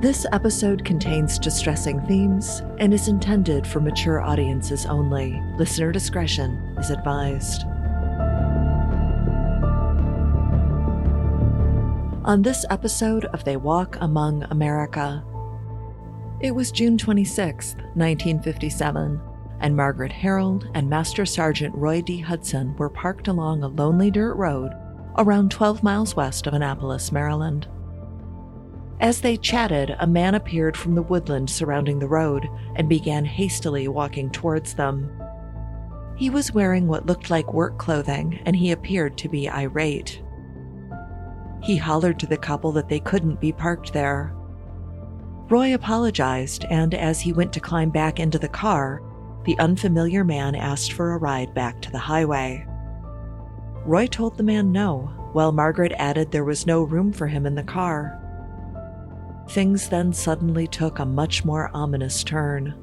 This episode contains distressing themes and is intended for mature audiences only. Listener discretion is advised. On this episode of They Walk Among America, it was June 26, 1957, and Margaret Harold and Master Sergeant Roy D. Hudson were parked along a lonely dirt road around 12 miles west of Annapolis, Maryland. As they chatted, a man appeared from the woodland surrounding the road and began hastily walking towards them. He was wearing what looked like work clothing, and he appeared to be irate. He hollered to the couple that they couldn't be parked there. Roy apologized, and as he went to climb back into the car, the unfamiliar man asked for a ride back to the highway. Roy told the man no, while Margaret added there was no room for him in the car. Things then suddenly took a much more ominous turn.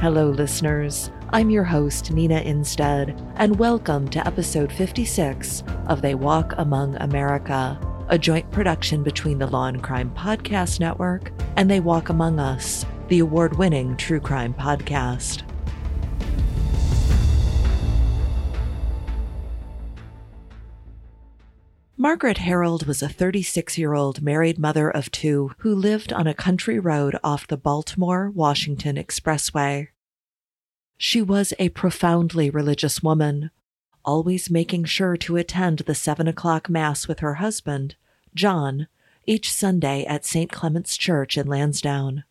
Hello, listeners. I'm your host, Nina Innsted, and welcome to episode 56 of They Walk Among America, a joint production between the Law and Crime Podcast Network and They Walk Among Us, the award winning true crime podcast. Margaret Harold was a 36 year old married mother of two who lived on a country road off the Baltimore Washington Expressway. She was a profoundly religious woman, always making sure to attend the seven o'clock Mass with her husband, John, each Sunday at St. Clement's Church in Lansdowne.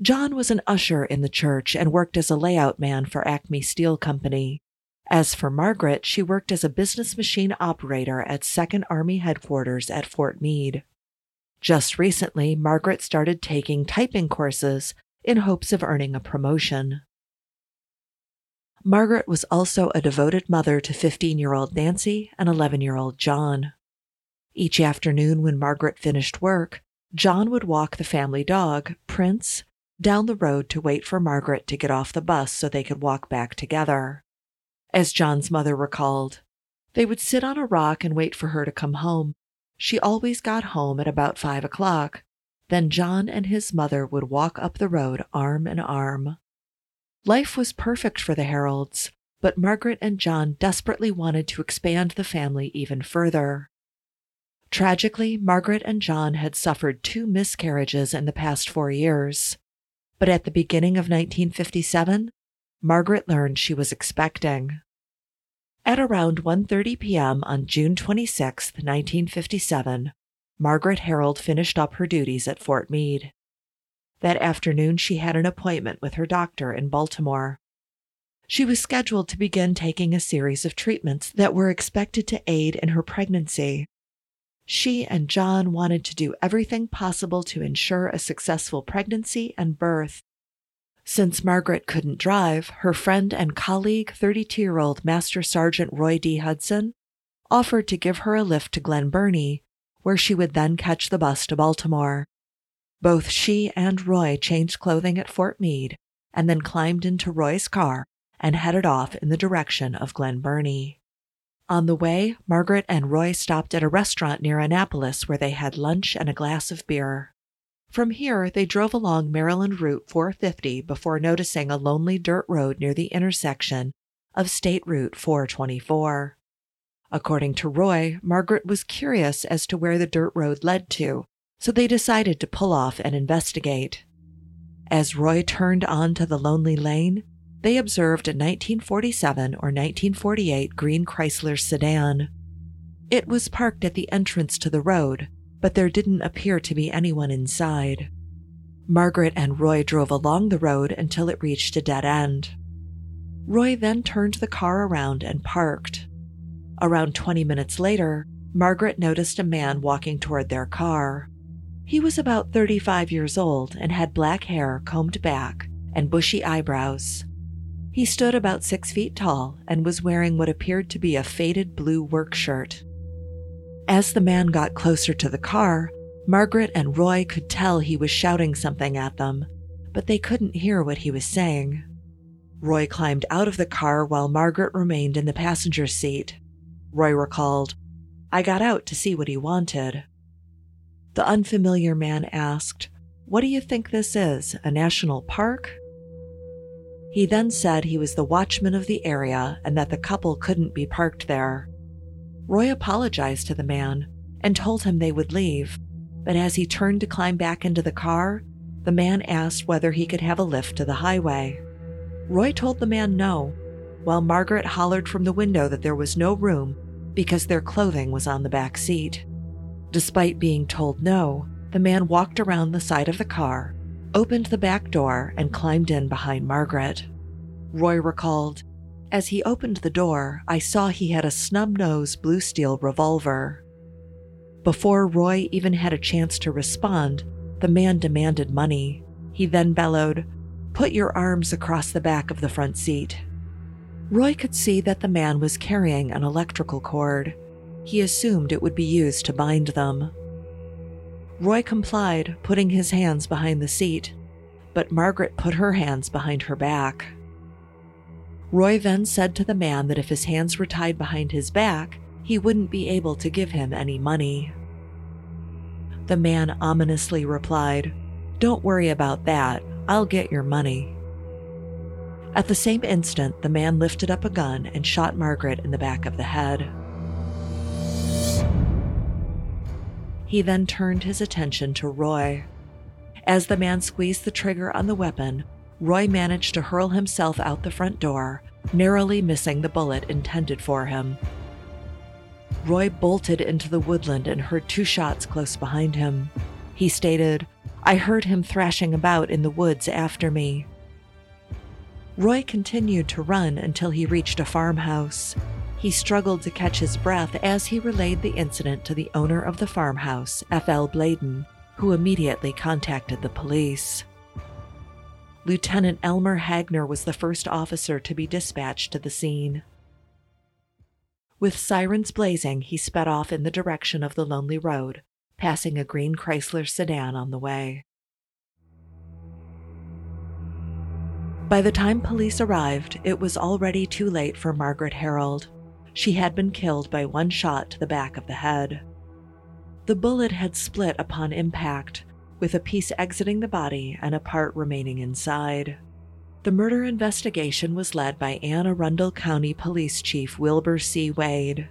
John was an usher in the church and worked as a layout man for Acme Steel Company. As for Margaret, she worked as a business machine operator at 2nd Army Headquarters at Fort Meade. Just recently, Margaret started taking typing courses in hopes of earning a promotion. Margaret was also a devoted mother to 15 year old Nancy and 11 year old John. Each afternoon, when Margaret finished work, John would walk the family dog, Prince, down the road to wait for Margaret to get off the bus so they could walk back together. As John's mother recalled, they would sit on a rock and wait for her to come home. She always got home at about five o'clock. Then John and his mother would walk up the road arm in arm. Life was perfect for the Harolds, but Margaret and John desperately wanted to expand the family even further. Tragically, Margaret and John had suffered two miscarriages in the past four years. But at the beginning of 1957, Margaret learned she was expecting. At around 1:30 p.m. on June 26, 1957, Margaret Harold finished up her duties at Fort Meade. That afternoon, she had an appointment with her doctor in Baltimore. She was scheduled to begin taking a series of treatments that were expected to aid in her pregnancy. She and John wanted to do everything possible to ensure a successful pregnancy and birth. Since Margaret couldn't drive, her friend and colleague, 32 year old Master Sergeant Roy D. Hudson, offered to give her a lift to Glen Burnie, where she would then catch the bus to Baltimore. Both she and Roy changed clothing at Fort Meade and then climbed into Roy's car and headed off in the direction of Glen Burnie. On the way, Margaret and Roy stopped at a restaurant near Annapolis where they had lunch and a glass of beer. From here, they drove along Maryland Route 450 before noticing a lonely dirt road near the intersection of State Route 424. According to Roy, Margaret was curious as to where the dirt road led to, so they decided to pull off and investigate. As Roy turned onto the lonely lane, they observed a 1947 or 1948 green Chrysler sedan. It was parked at the entrance to the road, but there didn't appear to be anyone inside. Margaret and Roy drove along the road until it reached a dead end. Roy then turned the car around and parked. Around 20 minutes later, Margaret noticed a man walking toward their car. He was about 35 years old and had black hair combed back and bushy eyebrows. He stood about six feet tall and was wearing what appeared to be a faded blue work shirt. As the man got closer to the car, Margaret and Roy could tell he was shouting something at them, but they couldn't hear what he was saying. Roy climbed out of the car while Margaret remained in the passenger seat. Roy recalled, I got out to see what he wanted. The unfamiliar man asked, What do you think this is, a national park? He then said he was the watchman of the area and that the couple couldn't be parked there. Roy apologized to the man and told him they would leave, but as he turned to climb back into the car, the man asked whether he could have a lift to the highway. Roy told the man no, while Margaret hollered from the window that there was no room because their clothing was on the back seat. Despite being told no, the man walked around the side of the car, opened the back door, and climbed in behind Margaret. Roy recalled, As he opened the door, I saw he had a snub nose blue steel revolver. Before Roy even had a chance to respond, the man demanded money. He then bellowed, Put your arms across the back of the front seat. Roy could see that the man was carrying an electrical cord. He assumed it would be used to bind them. Roy complied, putting his hands behind the seat, but Margaret put her hands behind her back. Roy then said to the man that if his hands were tied behind his back, he wouldn't be able to give him any money. The man ominously replied, Don't worry about that. I'll get your money. At the same instant, the man lifted up a gun and shot Margaret in the back of the head. He then turned his attention to Roy. As the man squeezed the trigger on the weapon, Roy managed to hurl himself out the front door, narrowly missing the bullet intended for him. Roy bolted into the woodland and heard two shots close behind him. He stated, I heard him thrashing about in the woods after me. Roy continued to run until he reached a farmhouse. He struggled to catch his breath as he relayed the incident to the owner of the farmhouse, F.L. Bladen, who immediately contacted the police. Lieutenant Elmer Hagner was the first officer to be dispatched to the scene. With sirens blazing, he sped off in the direction of the lonely road, passing a green Chrysler sedan on the way. By the time police arrived, it was already too late for Margaret Harold. She had been killed by one shot to the back of the head. The bullet had split upon impact, with a piece exiting the body and a part remaining inside. The murder investigation was led by Anne Arundel County Police Chief Wilbur C. Wade.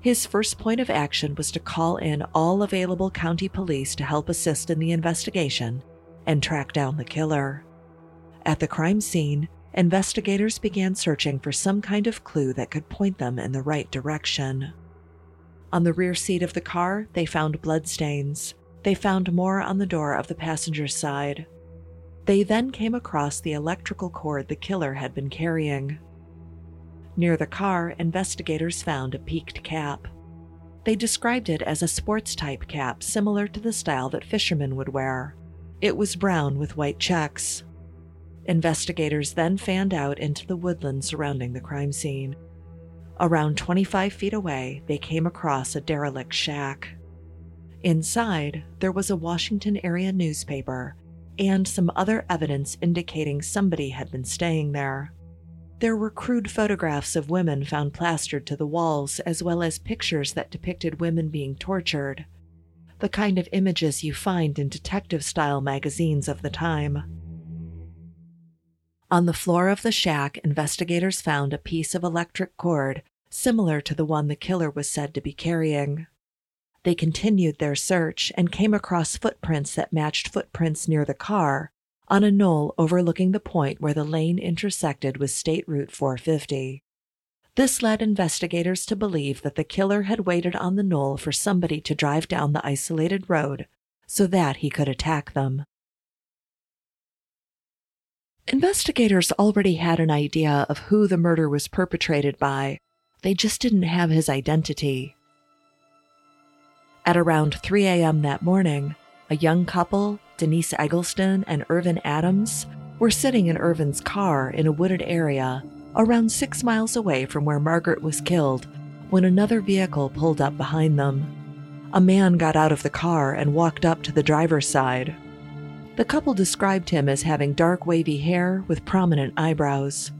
His first point of action was to call in all available county police to help assist in the investigation and track down the killer. At the crime scene, investigators began searching for some kind of clue that could point them in the right direction. On the rear seat of the car, they found bloodstains. They found more on the door of the passenger's side. They then came across the electrical cord the killer had been carrying. Near the car, investigators found a peaked cap. They described it as a sports type cap similar to the style that fishermen would wear. It was brown with white checks. Investigators then fanned out into the woodland surrounding the crime scene. Around 25 feet away, they came across a derelict shack. Inside, there was a Washington area newspaper and some other evidence indicating somebody had been staying there. There were crude photographs of women found plastered to the walls, as well as pictures that depicted women being tortured. The kind of images you find in detective style magazines of the time. On the floor of the shack, investigators found a piece of electric cord similar to the one the killer was said to be carrying. They continued their search and came across footprints that matched footprints near the car on a knoll overlooking the point where the lane intersected with State Route 450. This led investigators to believe that the killer had waited on the knoll for somebody to drive down the isolated road so that he could attack them. Investigators already had an idea of who the murder was perpetrated by, they just didn't have his identity. At around 3 a.m. that morning, a young couple, Denise Eggleston and Irvin Adams, were sitting in Irvin's car in a wooded area around six miles away from where Margaret was killed when another vehicle pulled up behind them. A man got out of the car and walked up to the driver's side. The couple described him as having dark wavy hair with prominent eyebrows.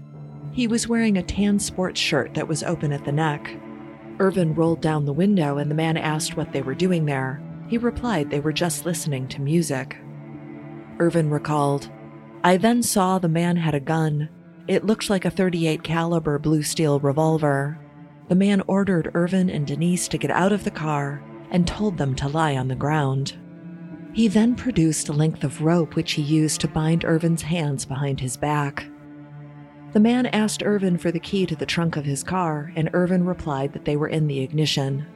He was wearing a tan sports shirt that was open at the neck. Irvin rolled down the window and the man asked what they were doing there. He replied they were just listening to music. Irvin recalled, I then saw the man had a gun. It looked like a 38 caliber blue steel revolver. The man ordered Irvin and Denise to get out of the car and told them to lie on the ground. He then produced a length of rope which he used to bind Irvin's hands behind his back. The man asked Irvin for the key to the trunk of his car, and Irvin replied that they were in the ignition.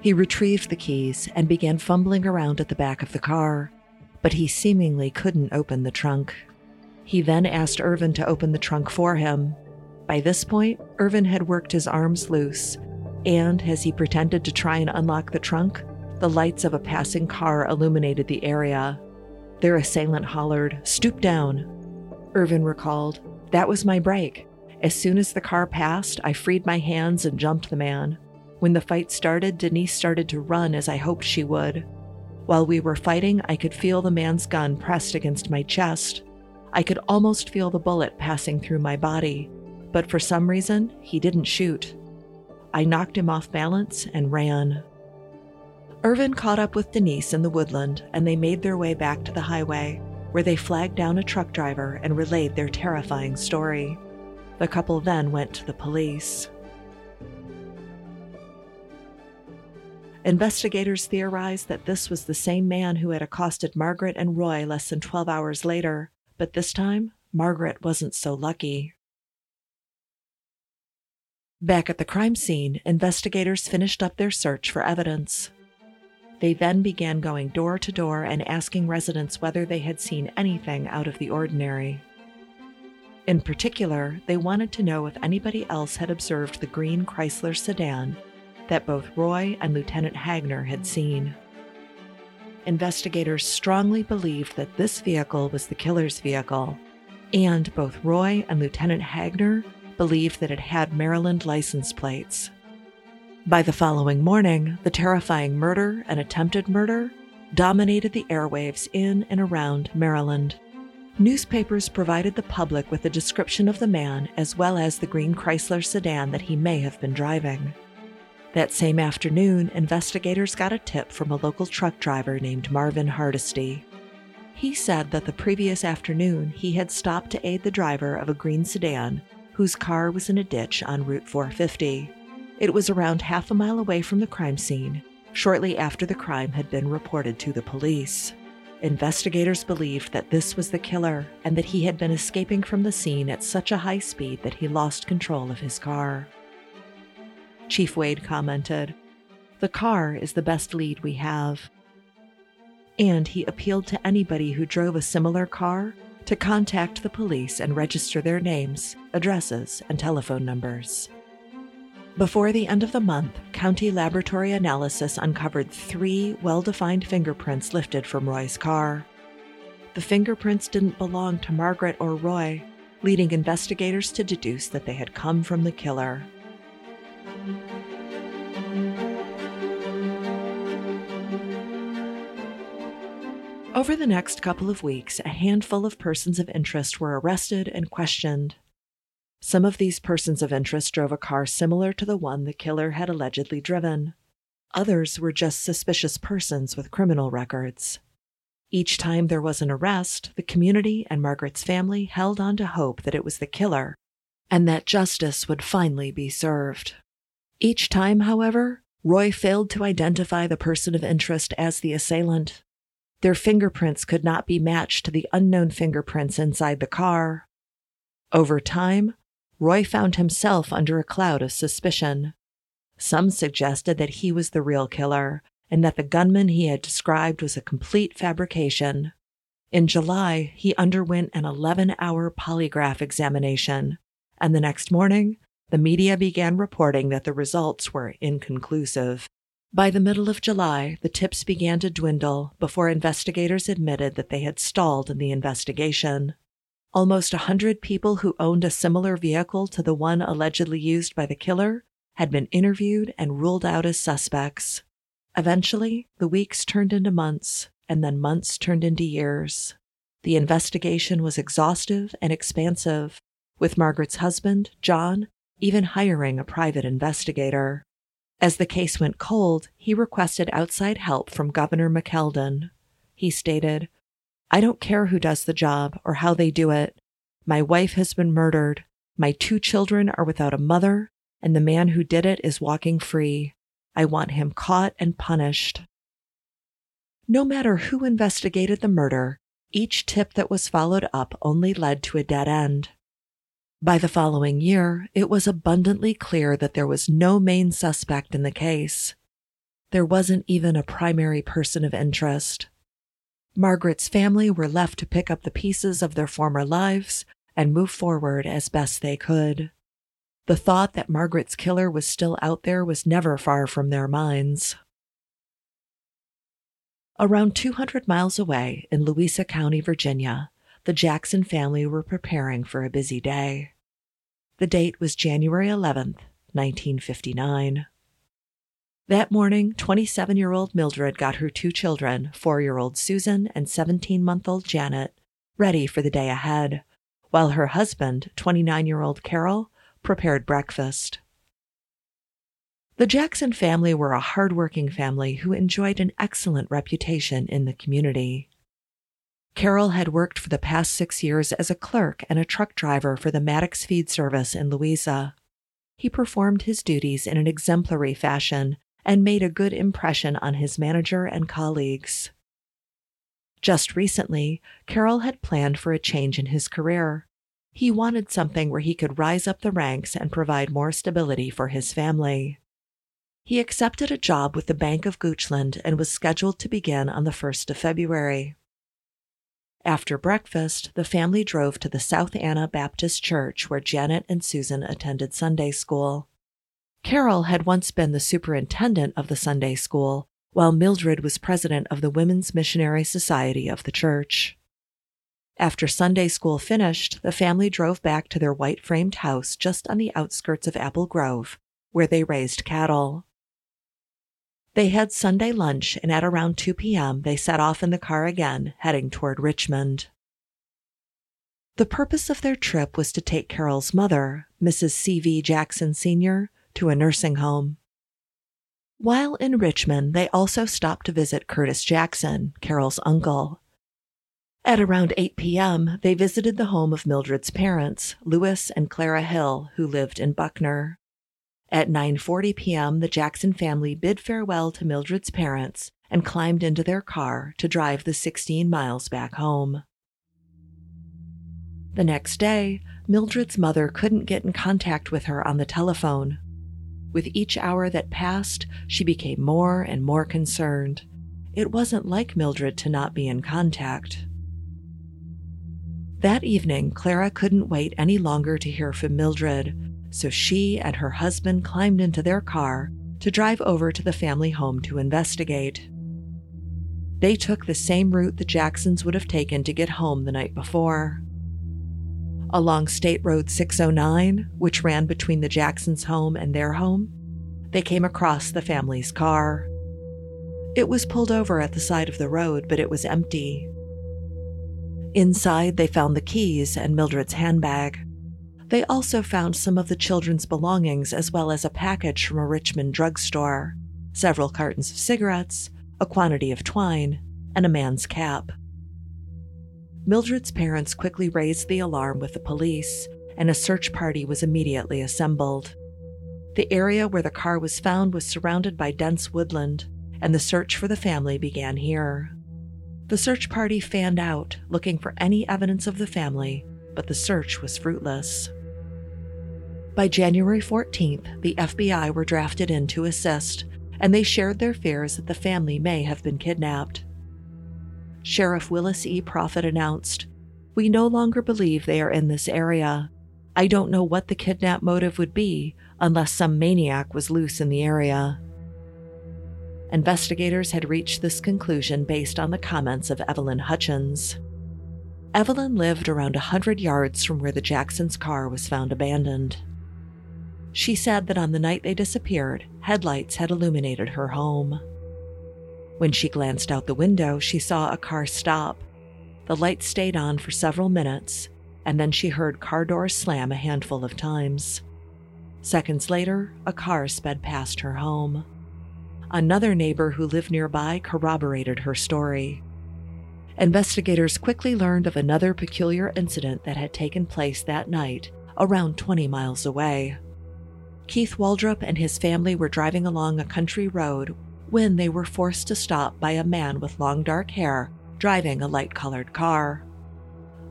He retrieved the keys and began fumbling around at the back of the car, but he seemingly couldn't open the trunk. He then asked Irvin to open the trunk for him. By this point, Irvin had worked his arms loose, and as he pretended to try and unlock the trunk, the lights of a passing car illuminated the area. Their assailant hollered, Stoop down. Irvin recalled, That was my break. As soon as the car passed, I freed my hands and jumped the man. When the fight started, Denise started to run as I hoped she would. While we were fighting, I could feel the man's gun pressed against my chest. I could almost feel the bullet passing through my body, but for some reason, he didn't shoot. I knocked him off balance and ran. Irvin caught up with Denise in the woodland, and they made their way back to the highway, where they flagged down a truck driver and relayed their terrifying story. The couple then went to the police. Investigators theorized that this was the same man who had accosted Margaret and Roy less than 12 hours later, but this time, Margaret wasn't so lucky. Back at the crime scene, investigators finished up their search for evidence. They then began going door to door and asking residents whether they had seen anything out of the ordinary. In particular, they wanted to know if anybody else had observed the green Chrysler sedan that both Roy and Lieutenant Hagner had seen. Investigators strongly believed that this vehicle was the killer's vehicle, and both Roy and Lieutenant Hagner believed that it had Maryland license plates. By the following morning, the terrifying murder and attempted murder dominated the airwaves in and around Maryland. Newspapers provided the public with a description of the man as well as the green Chrysler sedan that he may have been driving. That same afternoon, investigators got a tip from a local truck driver named Marvin Hardesty. He said that the previous afternoon he had stopped to aid the driver of a green sedan whose car was in a ditch on Route 450. It was around half a mile away from the crime scene, shortly after the crime had been reported to the police. Investigators believed that this was the killer and that he had been escaping from the scene at such a high speed that he lost control of his car. Chief Wade commented, The car is the best lead we have. And he appealed to anybody who drove a similar car to contact the police and register their names, addresses, and telephone numbers. Before the end of the month, county laboratory analysis uncovered three well defined fingerprints lifted from Roy's car. The fingerprints didn't belong to Margaret or Roy, leading investigators to deduce that they had come from the killer. Over the next couple of weeks, a handful of persons of interest were arrested and questioned. Some of these persons of interest drove a car similar to the one the killer had allegedly driven. Others were just suspicious persons with criminal records. Each time there was an arrest, the community and Margaret's family held on to hope that it was the killer and that justice would finally be served. Each time, however, Roy failed to identify the person of interest as the assailant. Their fingerprints could not be matched to the unknown fingerprints inside the car. Over time, Roy found himself under a cloud of suspicion. Some suggested that he was the real killer and that the gunman he had described was a complete fabrication. In July, he underwent an 11 hour polygraph examination, and the next morning, the media began reporting that the results were inconclusive. By the middle of July, the tips began to dwindle before investigators admitted that they had stalled in the investigation. Almost a hundred people who owned a similar vehicle to the one allegedly used by the killer had been interviewed and ruled out as suspects. Eventually, the weeks turned into months, and then months turned into years. The investigation was exhaustive and expansive, with Margaret's husband, John, even hiring a private investigator. As the case went cold, he requested outside help from Governor McKeldin. He stated, I don't care who does the job or how they do it. My wife has been murdered. My two children are without a mother, and the man who did it is walking free. I want him caught and punished. No matter who investigated the murder, each tip that was followed up only led to a dead end. By the following year, it was abundantly clear that there was no main suspect in the case. There wasn't even a primary person of interest. Margaret's family were left to pick up the pieces of their former lives and move forward as best they could. The thought that Margaret's killer was still out there was never far from their minds. Around 200 miles away in Louisa County, Virginia, the Jackson family were preparing for a busy day. The date was January 11th, 1959. That morning, 27 year old Mildred got her two children, four year old Susan and 17 month old Janet, ready for the day ahead, while her husband, 29 year old Carol, prepared breakfast. The Jackson family were a hardworking family who enjoyed an excellent reputation in the community. Carol had worked for the past six years as a clerk and a truck driver for the Maddox Feed Service in Louisa. He performed his duties in an exemplary fashion and made a good impression on his manager and colleagues. Just recently, Carol had planned for a change in his career. He wanted something where he could rise up the ranks and provide more stability for his family. He accepted a job with the Bank of Goochland and was scheduled to begin on the 1st of February. After breakfast, the family drove to the South Anna Baptist Church where Janet and Susan attended Sunday school. Carol had once been the superintendent of the Sunday school, while Mildred was president of the Women's Missionary Society of the church. After Sunday school finished, the family drove back to their white framed house just on the outskirts of Apple Grove, where they raised cattle. They had Sunday lunch, and at around 2 p.m., they set off in the car again, heading toward Richmond. The purpose of their trip was to take Carol's mother, Mrs. C.V. Jackson Sr., to a nursing home. While in Richmond, they also stopped to visit Curtis Jackson, Carol's uncle. At around 8 p.m., they visited the home of Mildred's parents, Lewis and Clara Hill, who lived in Buckner. At 9:40 p.m., the Jackson family bid farewell to Mildred's parents and climbed into their car to drive the 16 miles back home. The next day, Mildred's mother couldn't get in contact with her on the telephone. With each hour that passed, she became more and more concerned. It wasn't like Mildred to not be in contact. That evening, Clara couldn't wait any longer to hear from Mildred, so she and her husband climbed into their car to drive over to the family home to investigate. They took the same route the Jacksons would have taken to get home the night before. Along State Road 609, which ran between the Jacksons' home and their home, they came across the family's car. It was pulled over at the side of the road, but it was empty. Inside, they found the keys and Mildred's handbag. They also found some of the children's belongings as well as a package from a Richmond drugstore, several cartons of cigarettes, a quantity of twine, and a man's cap. Mildred's parents quickly raised the alarm with the police, and a search party was immediately assembled. The area where the car was found was surrounded by dense woodland, and the search for the family began here. The search party fanned out, looking for any evidence of the family, but the search was fruitless. By January 14th, the FBI were drafted in to assist, and they shared their fears that the family may have been kidnapped. Sheriff Willis E. Profit announced, We no longer believe they are in this area. I don't know what the kidnap motive would be unless some maniac was loose in the area. Investigators had reached this conclusion based on the comments of Evelyn Hutchins. Evelyn lived around a 100 yards from where the Jacksons' car was found abandoned. She said that on the night they disappeared, headlights had illuminated her home. When she glanced out the window, she saw a car stop. The light stayed on for several minutes, and then she heard car doors slam a handful of times. Seconds later, a car sped past her home. Another neighbor who lived nearby corroborated her story. Investigators quickly learned of another peculiar incident that had taken place that night, around 20 miles away. Keith Waldrop and his family were driving along a country road when they were forced to stop by a man with long dark hair driving a light colored car.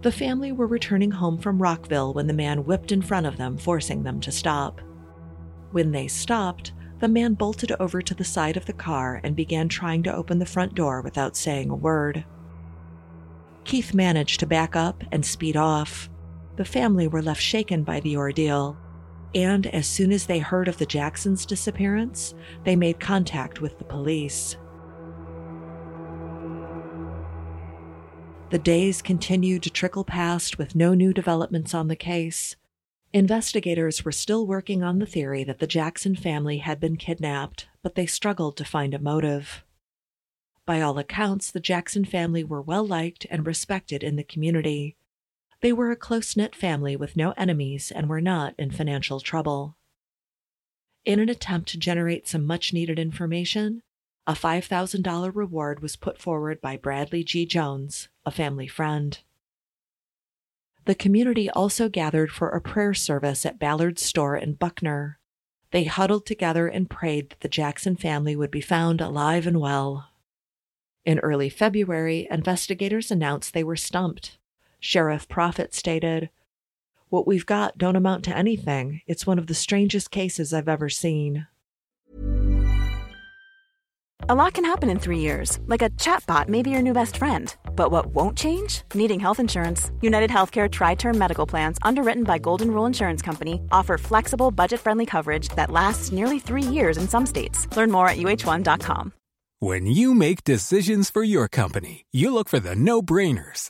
The family were returning home from Rockville when the man whipped in front of them, forcing them to stop. When they stopped, the man bolted over to the side of the car and began trying to open the front door without saying a word. Keith managed to back up and speed off. The family were left shaken by the ordeal and as soon as they heard of the Jacksons' disappearance, they made contact with the police. The days continued to trickle past with no new developments on the case. Investigators were still working on the theory that the Jackson family had been kidnapped, but they struggled to find a motive. By all accounts, the Jackson family were well liked and respected in the community, they were a close knit family with no enemies and were not in financial trouble. In an attempt to generate some much needed information, a $5,000 reward was put forward by Bradley G. Jones, a family friend. The community also gathered for a prayer service at Ballard's store in Buckner. They huddled together and prayed that the Jackson family would be found alive and well. In early February, investigators announced they were stumped. Sheriff Profit stated, What we've got don't amount to anything. It's one of the strangest cases I've ever seen. A lot can happen in three years, like a chatbot may be your new best friend. But what won't change? Needing health insurance. United Healthcare Tri Term Medical Plans, underwritten by Golden Rule Insurance Company, offer flexible, budget friendly coverage that lasts nearly three years in some states. Learn more at uh1.com. When you make decisions for your company, you look for the no brainers.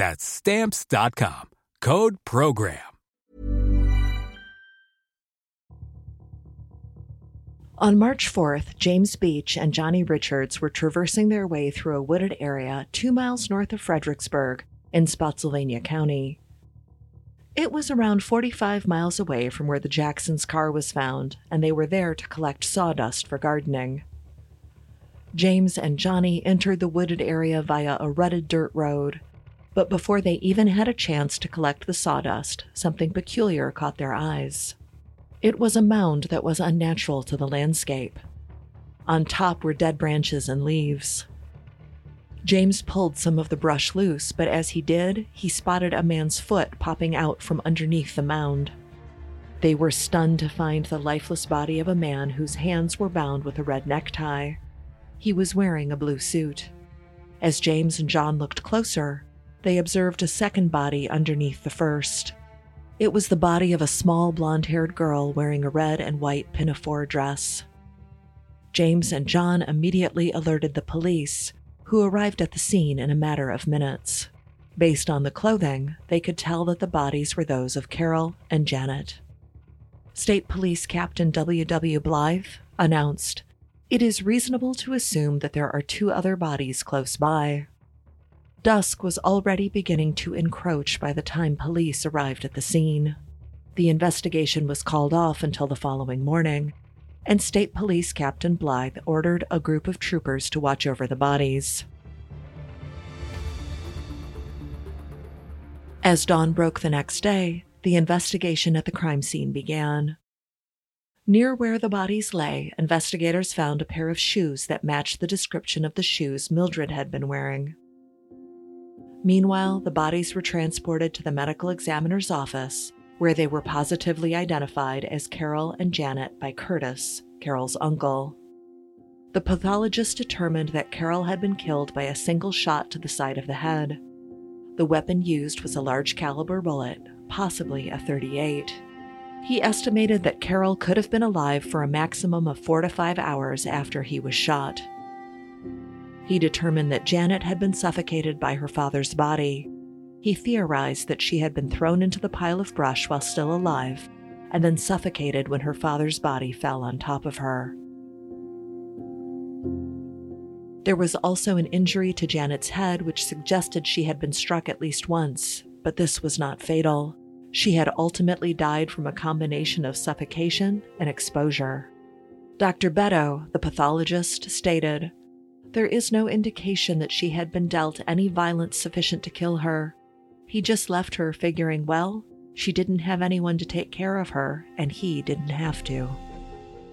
That's Stamps.com. Code Program. On March 4th, James Beach and Johnny Richards were traversing their way through a wooded area two miles north of Fredericksburg in Spotsylvania County. It was around 45 miles away from where the Jacksons' car was found, and they were there to collect sawdust for gardening. James and Johnny entered the wooded area via a rutted dirt road, but before they even had a chance to collect the sawdust, something peculiar caught their eyes. It was a mound that was unnatural to the landscape. On top were dead branches and leaves. James pulled some of the brush loose, but as he did, he spotted a man's foot popping out from underneath the mound. They were stunned to find the lifeless body of a man whose hands were bound with a red necktie. He was wearing a blue suit. As James and John looked closer, they observed a second body underneath the first. It was the body of a small blonde haired girl wearing a red and white pinafore dress. James and John immediately alerted the police, who arrived at the scene in a matter of minutes. Based on the clothing, they could tell that the bodies were those of Carol and Janet. State Police Captain W. W. Blythe announced, It is reasonable to assume that there are two other bodies close by. Dusk was already beginning to encroach by the time police arrived at the scene. The investigation was called off until the following morning, and State Police Captain Blythe ordered a group of troopers to watch over the bodies. As dawn broke the next day, the investigation at the crime scene began. Near where the bodies lay, investigators found a pair of shoes that matched the description of the shoes Mildred had been wearing. Meanwhile, the bodies were transported to the medical examiner's office, where they were positively identified as Carol and Janet by Curtis, Carol's uncle. The pathologist determined that Carol had been killed by a single shot to the side of the head. The weapon used was a large caliber bullet, possibly a 38. He estimated that Carol could have been alive for a maximum of four to five hours after he was shot. He determined that Janet had been suffocated by her father's body. He theorized that she had been thrown into the pile of brush while still alive and then suffocated when her father's body fell on top of her. There was also an injury to Janet's head, which suggested she had been struck at least once, but this was not fatal. She had ultimately died from a combination of suffocation and exposure. Dr. Beto, the pathologist, stated there is no indication that she had been dealt any violence sufficient to kill her. He just left her figuring, well, she didn't have anyone to take care of her, and he didn't have to.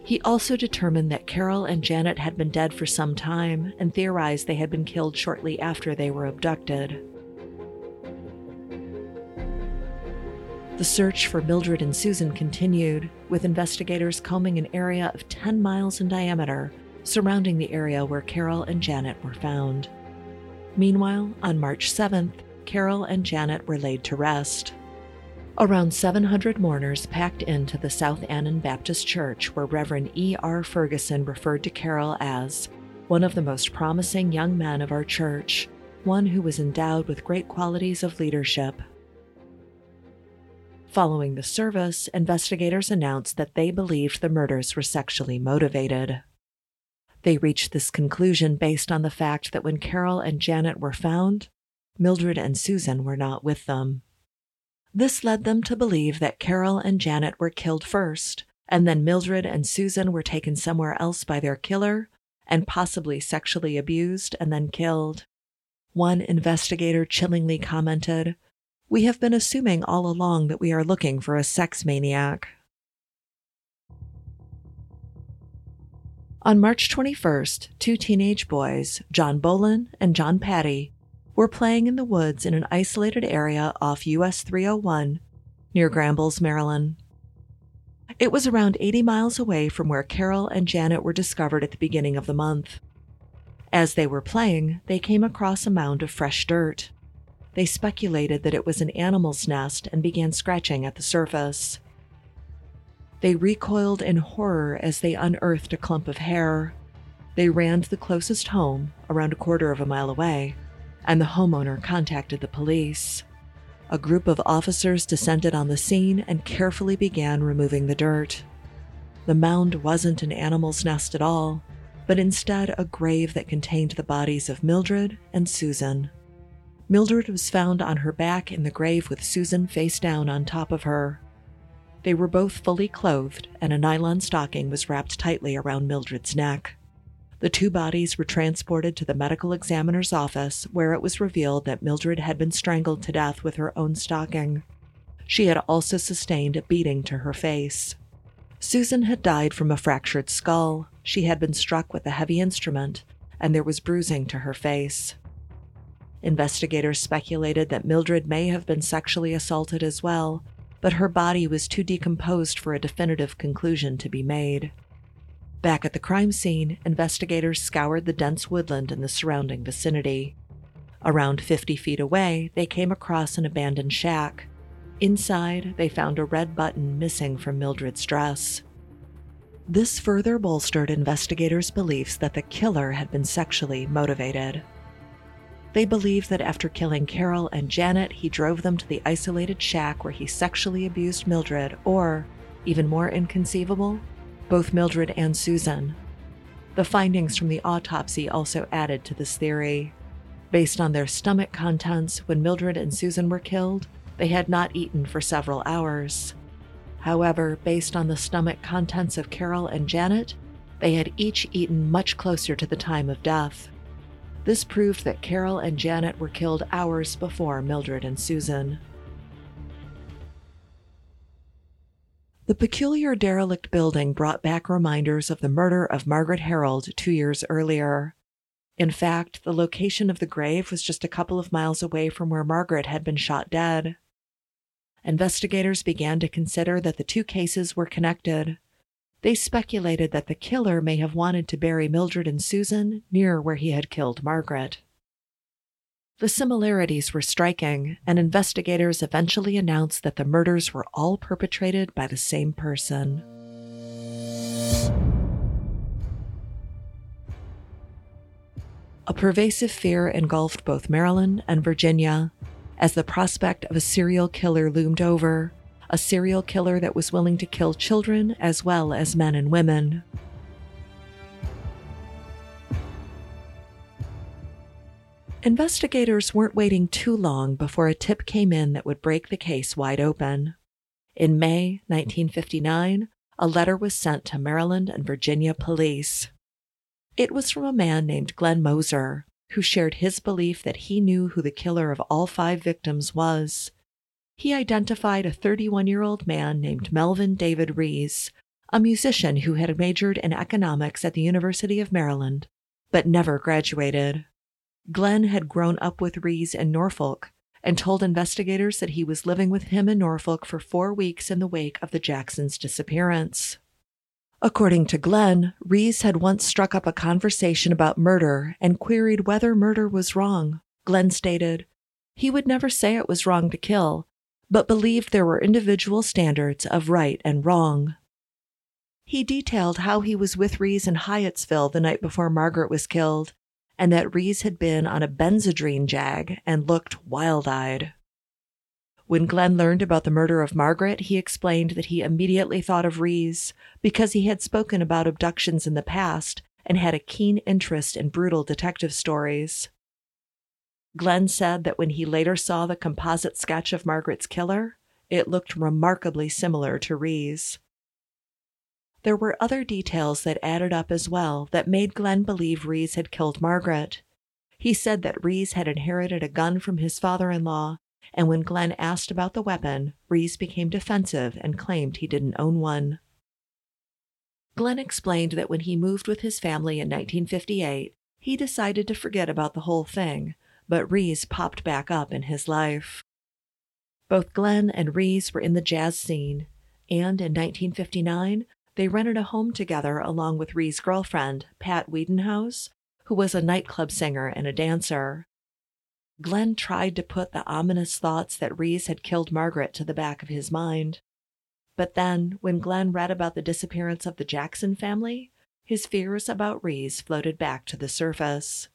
He also determined that Carol and Janet had been dead for some time and theorized they had been killed shortly after they were abducted. The search for Mildred and Susan continued, with investigators combing an area of 10 miles in diameter surrounding the area where Carol and Janet were found. Meanwhile, on March 7th, Carol and Janet were laid to rest. Around 700 mourners packed into the South Anna Baptist Church, where Reverend E. R. Ferguson referred to Carol as one of the most promising young men of our church, one who was endowed with great qualities of leadership. Following the service, investigators announced that they believed the murders were sexually motivated. They reached this conclusion based on the fact that when Carol and Janet were found, Mildred and Susan were not with them. This led them to believe that Carol and Janet were killed first, and then Mildred and Susan were taken somewhere else by their killer and possibly sexually abused and then killed. One investigator chillingly commented, We have been assuming all along that we are looking for a sex maniac. On March 21st, two teenage boys, John Bolin and John Patty, were playing in the woods in an isolated area off US 301 near Gambrills, Maryland. It was around 80 miles away from where Carol and Janet were discovered at the beginning of the month. As they were playing, they came across a mound of fresh dirt. They speculated that it was an animal's nest and began scratching at the surface. They recoiled in horror as they unearthed a clump of hair. They ran to the closest home, around a quarter of a mile away, and the homeowner contacted the police. A group of officers descended on the scene and carefully began removing the dirt. The mound wasn't an animal's nest at all, but instead a grave that contained the bodies of Mildred and Susan. Mildred was found on her back in the grave with Susan face down on top of her. They were both fully clothed, and a nylon stocking was wrapped tightly around Mildred's neck. The two bodies were transported to the medical examiner's office, where it was revealed that Mildred had been strangled to death with her own stocking. She had also sustained a beating to her face. Susan had died from a fractured skull. She had been struck with a heavy instrument, and there was bruising to her face. Investigators speculated that Mildred may have been sexually assaulted as well, but her body was too decomposed for a definitive conclusion to be made. Back at the crime scene, investigators scoured the dense woodland in the surrounding vicinity. Around 50 feet away, they came across an abandoned shack. Inside, they found a red button missing from Mildred's dress. This further bolstered investigators' beliefs that the killer had been sexually motivated. They believe that after killing Carol and Janet, he drove them to the isolated shack where he sexually abused Mildred, or, even more inconceivable, both Mildred and Susan. The findings from the autopsy also added to this theory. Based on their stomach contents, when Mildred and Susan were killed, they had not eaten for several hours. However, based on the stomach contents of Carol and Janet, they had each eaten much closer to the time of death. This proved that Carol and Janet were killed hours before Mildred and Susan. The peculiar derelict building brought back reminders of the murder of Margaret Harold two years earlier. In fact, the location of the grave was just a couple of miles away from where Margaret had been shot dead. Investigators began to consider that the two cases were connected. They speculated that the killer may have wanted to bury Mildred and Susan near where he had killed Margaret. The similarities were striking, and investigators eventually announced that the murders were all perpetrated by the same person. A pervasive fear engulfed both Maryland and Virginia as the prospect of a serial killer loomed over, a serial killer that was willing to kill children as well as men and women. Investigators weren't waiting too long before a tip came in that would break the case wide open. In May 1959, a letter was sent to Maryland and Virginia police. It was from a man named Glenn Moser, who shared his belief that he knew who the killer of all five victims was. He identified a 31 year old man named Melvin David Rees, a musician who had majored in economics at the University of Maryland, but never graduated. Glenn had grown up with Rees in Norfolk and told investigators that he was living with him in Norfolk for four weeks in the wake of the Jacksons' disappearance. According to Glenn, Rees had once struck up a conversation about murder and queried whether murder was wrong. Glenn stated, he would never say it was wrong to kill, but believed there were individual standards of right and wrong. He detailed how he was with Rees in Hyattsville the night before Margaret was killed, and that Rees had been on a Benzedrine jag and looked wild eyed. When Glenn learned about the murder of Margaret, he explained that he immediately thought of Rees because he had spoken about abductions in the past and had a keen interest in brutal detective stories. Glenn said that when he later saw the composite sketch of Margaret's killer, it looked remarkably similar to Rees. There were other details that added up as well that made Glenn believe Rees had killed Margaret. He said that Rees had inherited a gun from his father in law and when Glenn asked about the weapon, Rees became defensive and claimed he didn't own one. Glenn explained that when he moved with his family in 1958, he decided to forget about the whole thing, but Rees popped back up in his life. Both Glenn and Rees were in the jazz scene, and in 1959, they rented a home together along with Rees' girlfriend, Pat Wiedenhaus, who was a nightclub singer and a dancer. Glenn tried to put the ominous thoughts that Rees had killed Margaret to the back of his mind. But then, when Glenn read about the disappearance of the Jackson family, his fears about Rees floated back to the surface.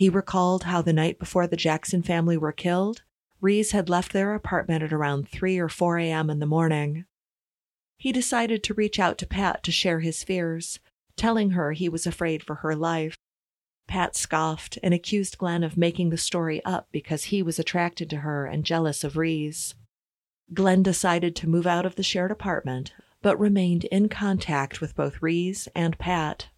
He recalled how the night before the Jackson family were killed, Rees had left their apartment at around 3 or 4 a.m. in the morning. He decided to reach out to Pat to share his fears, telling her he was afraid for her life. Pat scoffed and accused Glenn of making the story up because he was attracted to her and jealous of Rees. Glenn decided to move out of the shared apartment, but remained in contact with both Rees and Pat.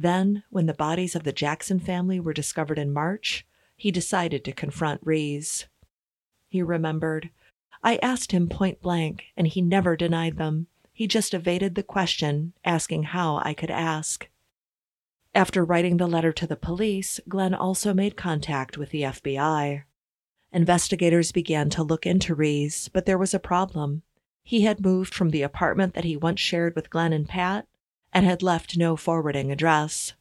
Then, when the bodies of the Jackson family were discovered in March, he decided to confront Rees. He remembered, I asked him point blank, and he never denied them. He just evaded the question, asking how I could ask. After writing the letter to the police, Glenn also made contact with the FBI. Investigators began to look into Rees, but there was a problem. He had moved from the apartment that he once shared with Glenn and Pat and had left no forwarding address.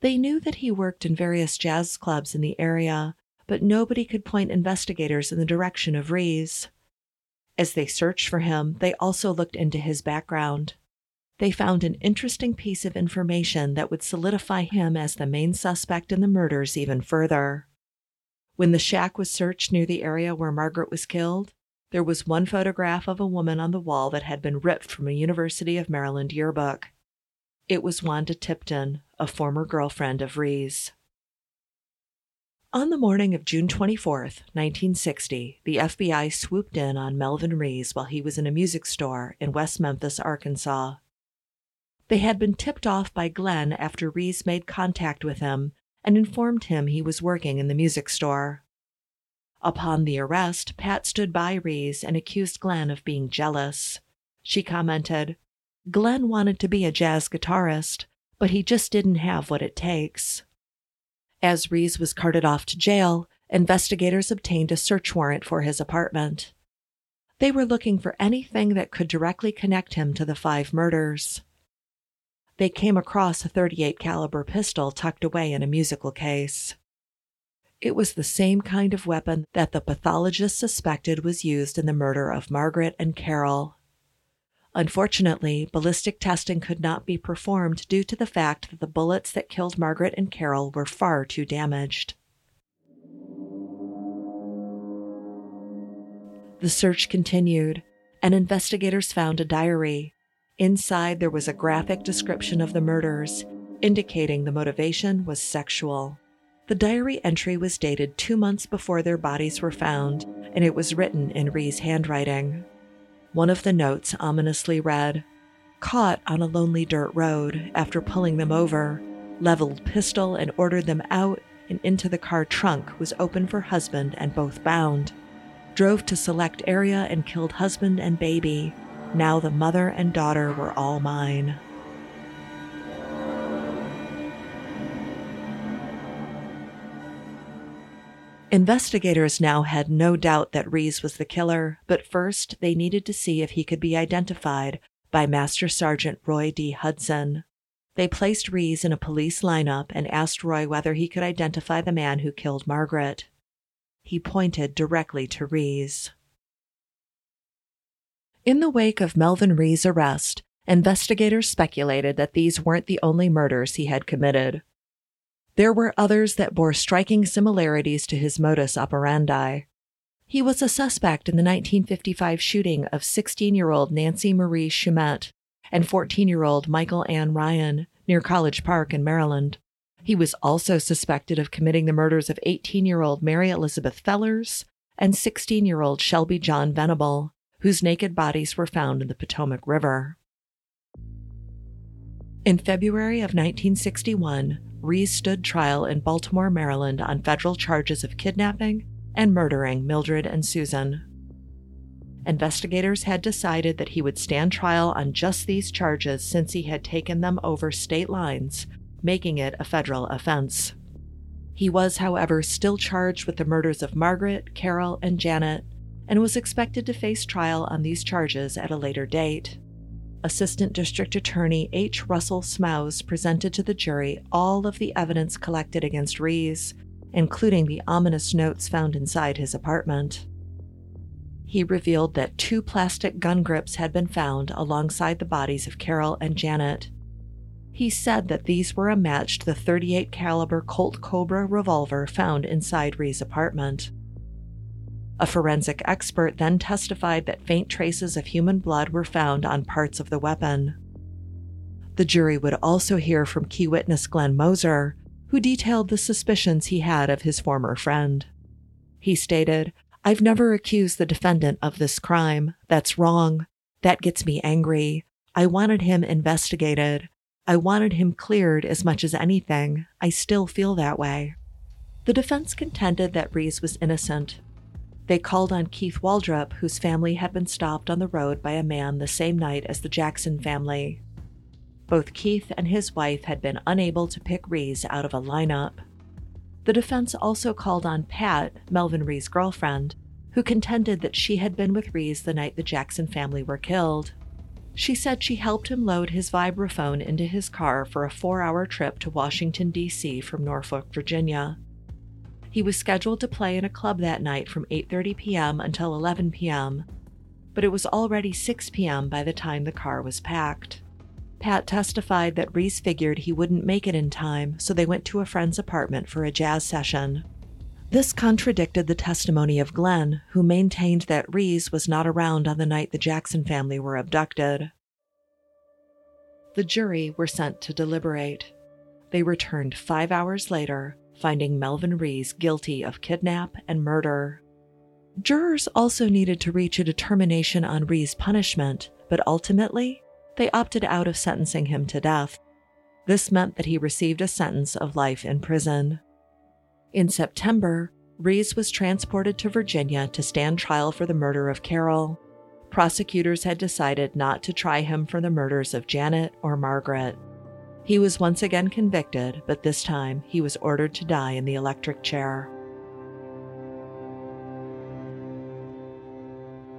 They knew that he worked in various jazz clubs in the area, but nobody could point investigators in the direction of Rees. As they searched for him, they also looked into his background. They found an interesting piece of information that would solidify him as the main suspect in the murders even further. When the shack was searched near the area where Margaret was killed, there was one photograph of a woman on the wall that had been ripped from a University of Maryland yearbook. It was Wanda Tipton, a former girlfriend of Rees. On the morning of June 24th, 1960, the FBI swooped in on Melvin Rees while he was in a music store in West Memphis, Arkansas. They had been tipped off by Glenn after Rees made contact with him and informed him he was working in the music store. Upon the arrest, Pat stood by Rees and accused Glenn of being jealous. She commented, Glenn wanted to be a jazz guitarist, but he just didn't have what it takes. As Rees was carted off to jail, investigators obtained a search warrant for his apartment. They were looking for anything that could directly connect him to the five murders. They came across a 38 caliber pistol tucked away in a musical case. It was the same kind of weapon that the pathologist suspected was used in the murder of Margaret and Carol. Unfortunately, ballistic testing could not be performed due to the fact that the bullets that killed Margaret and Carol were far too damaged. The search continued, and investigators found a diary. Inside, there was a graphic description of the murders, indicating the motivation was sexual. The diary entry was dated two months before their bodies were found, and it was written in Rees' handwriting. One of the notes ominously read Caught on a lonely dirt road after pulling them over, leveled pistol and ordered them out and into the car trunk was open for husband and both bound. Drove to select area and killed husband and baby. Now the mother and daughter were all mine. Investigators now had no doubt that Rees was the killer, but first they needed to see if he could be identified by Master Sergeant Roy D. Hudson. They placed Rees in a police lineup and asked Roy whether he could identify the man who killed Margaret. He pointed directly to Rees. In the wake of Melvin Rees' arrest, investigators speculated that these weren't the only murders he had committed. There were others that bore striking similarities to his modus operandi. He was a suspect in the 1955 shooting of 16 year old Nancy Marie Shumette and 14 year old Michael Ann Ryan near College Park in Maryland. He was also suspected of committing the murders of 18 year old Mary Elizabeth Fellers and 16 year old Shelby John Venable, whose naked bodies were found in the Potomac River. In February of 1961, Rees stood trial in Baltimore, Maryland on federal charges of kidnapping and murdering Mildred and Susan. Investigators had decided that he would stand trial on just these charges since he had taken them over state lines, making it a federal offense. He was, however, still charged with the murders of Margaret, Carol, and Janet, and was expected to face trial on these charges at a later date. Assistant District Attorney H. Russell Smouse presented to the jury all of the evidence collected against Rees, including the ominous notes found inside his apartment. He revealed that two plastic gun grips had been found alongside the bodies of Carol and Janet. He said that these were a match to the 38 caliber Colt Cobra revolver found inside Rees' apartment. A forensic expert then testified that faint traces of human blood were found on parts of the weapon. The jury would also hear from key witness Glenn Moser, who detailed the suspicions he had of his former friend. He stated, I've never accused the defendant of this crime. That's wrong. That gets me angry. I wanted him investigated. I wanted him cleared as much as anything. I still feel that way. The defense contended that Rees was innocent they called on Keith Waldrop, whose family had been stopped on the road by a man the same night as the Jackson family. Both Keith and his wife had been unable to pick Rees out of a lineup. The defense also called on Pat, Melvin Rees' girlfriend, who contended that she had been with Rees the night the Jackson family were killed. She said she helped him load his vibraphone into his car for a four hour trip to Washington, D.C. from Norfolk, Virginia. He was scheduled to play in a club that night from 8:30 p.m. until 11 p.m., but it was already 6 p.m. by the time the car was packed. Pat testified that Rees figured he wouldn't make it in time, so they went to a friend's apartment for a jazz session. This contradicted the testimony of Glenn, who maintained that Rees was not around on the night the Jackson family were abducted. The jury were sent to deliberate. They returned five hours later, finding Melvin Rees guilty of kidnap and murder. Jurors also needed to reach a determination on Rees' punishment, but ultimately, they opted out of sentencing him to death. This meant that he received a sentence of life in prison. In September, Rees was transported to Virginia to stand trial for the murder of Carol. Prosecutors had decided not to try him for the murders of Janet or Margaret. He was once again convicted, but this time he was ordered to die in the electric chair.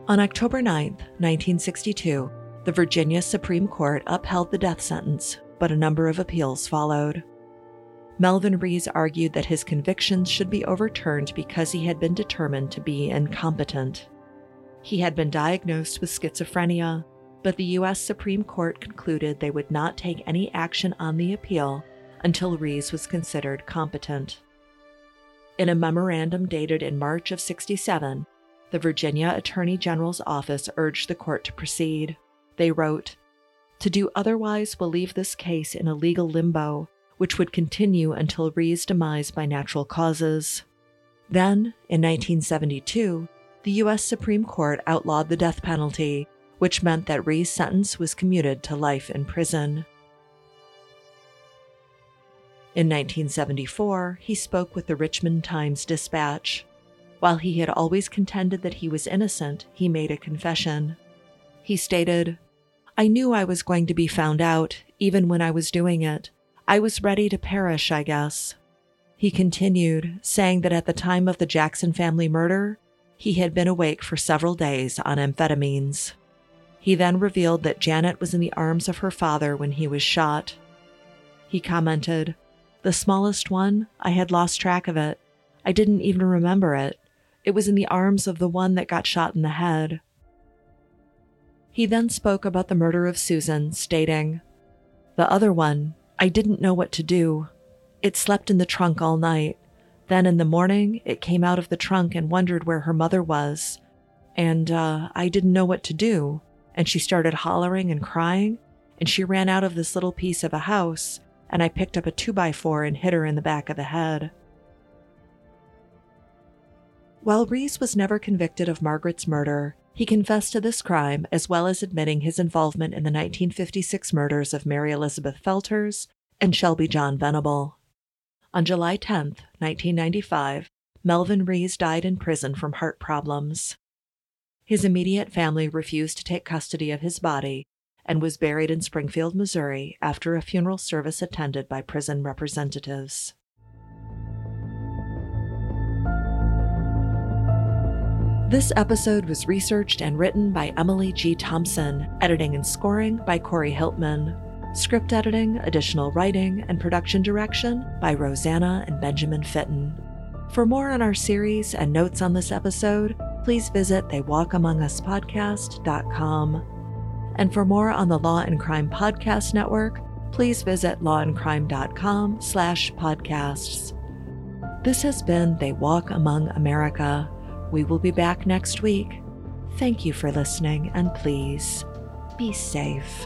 On October 9, 1962, the Virginia Supreme Court upheld the death sentence, but a number of appeals followed. Melvin Rees argued that his convictions should be overturned because he had been determined to be incompetent. He had been diagnosed with schizophrenia, but the U.S. Supreme Court concluded they would not take any action on the appeal until Rees was considered competent. In a memorandum dated in March of 67, the Virginia Attorney General's office urged the court to proceed. They wrote, To do otherwise will leave this case in a legal limbo which would continue until Rees' demise by natural causes. Then, in 1972, the U.S. Supreme Court outlawed the death penalty, which meant that Rees' sentence was commuted to life in prison. In 1974, he spoke with the Richmond Times Dispatch. While he had always contended that he was innocent, he made a confession. He stated, I knew I was going to be found out, even when I was doing it. I was ready to perish, I guess. He continued, saying that at the time of the Jackson family murder, he had been awake for several days on amphetamines. He then revealed that Janet was in the arms of her father when he was shot. He commented, The smallest one, I had lost track of it. I didn't even remember it. It was in the arms of the one that got shot in the head. He then spoke about the murder of Susan, stating, The other one, I didn't know what to do. It slept in the trunk all night. Then in the morning, it came out of the trunk and wondered where her mother was. And uh, I didn't know what to do. And she started hollering and crying. And she ran out of this little piece of a house. And I picked up a two by four and hit her in the back of the head. While Rees was never convicted of Margaret's murder, he confessed to this crime as well as admitting his involvement in the 1956 murders of Mary Elizabeth Fellers and Shelby John Venable. On July 10, 1995, Melvin Rees died in prison from heart problems. His immediate family refused to take custody of his body and was buried in Springfield, Missouri after a funeral service attended by prison representatives. This episode was researched and written by Emily G. Thompson, editing and scoring by Kory Hilpmann, script editing, additional writing, and production direction by Rosanna and Benjamin Fitton. For more on our series and notes on this episode, please visit theywalkamonguspodcast.com. And for more on the Law and Crime Podcast Network, please visit lawandcrime.com slash podcasts. This has been They Walk Among America. We will be back next week. Thank you for listening, and please be safe.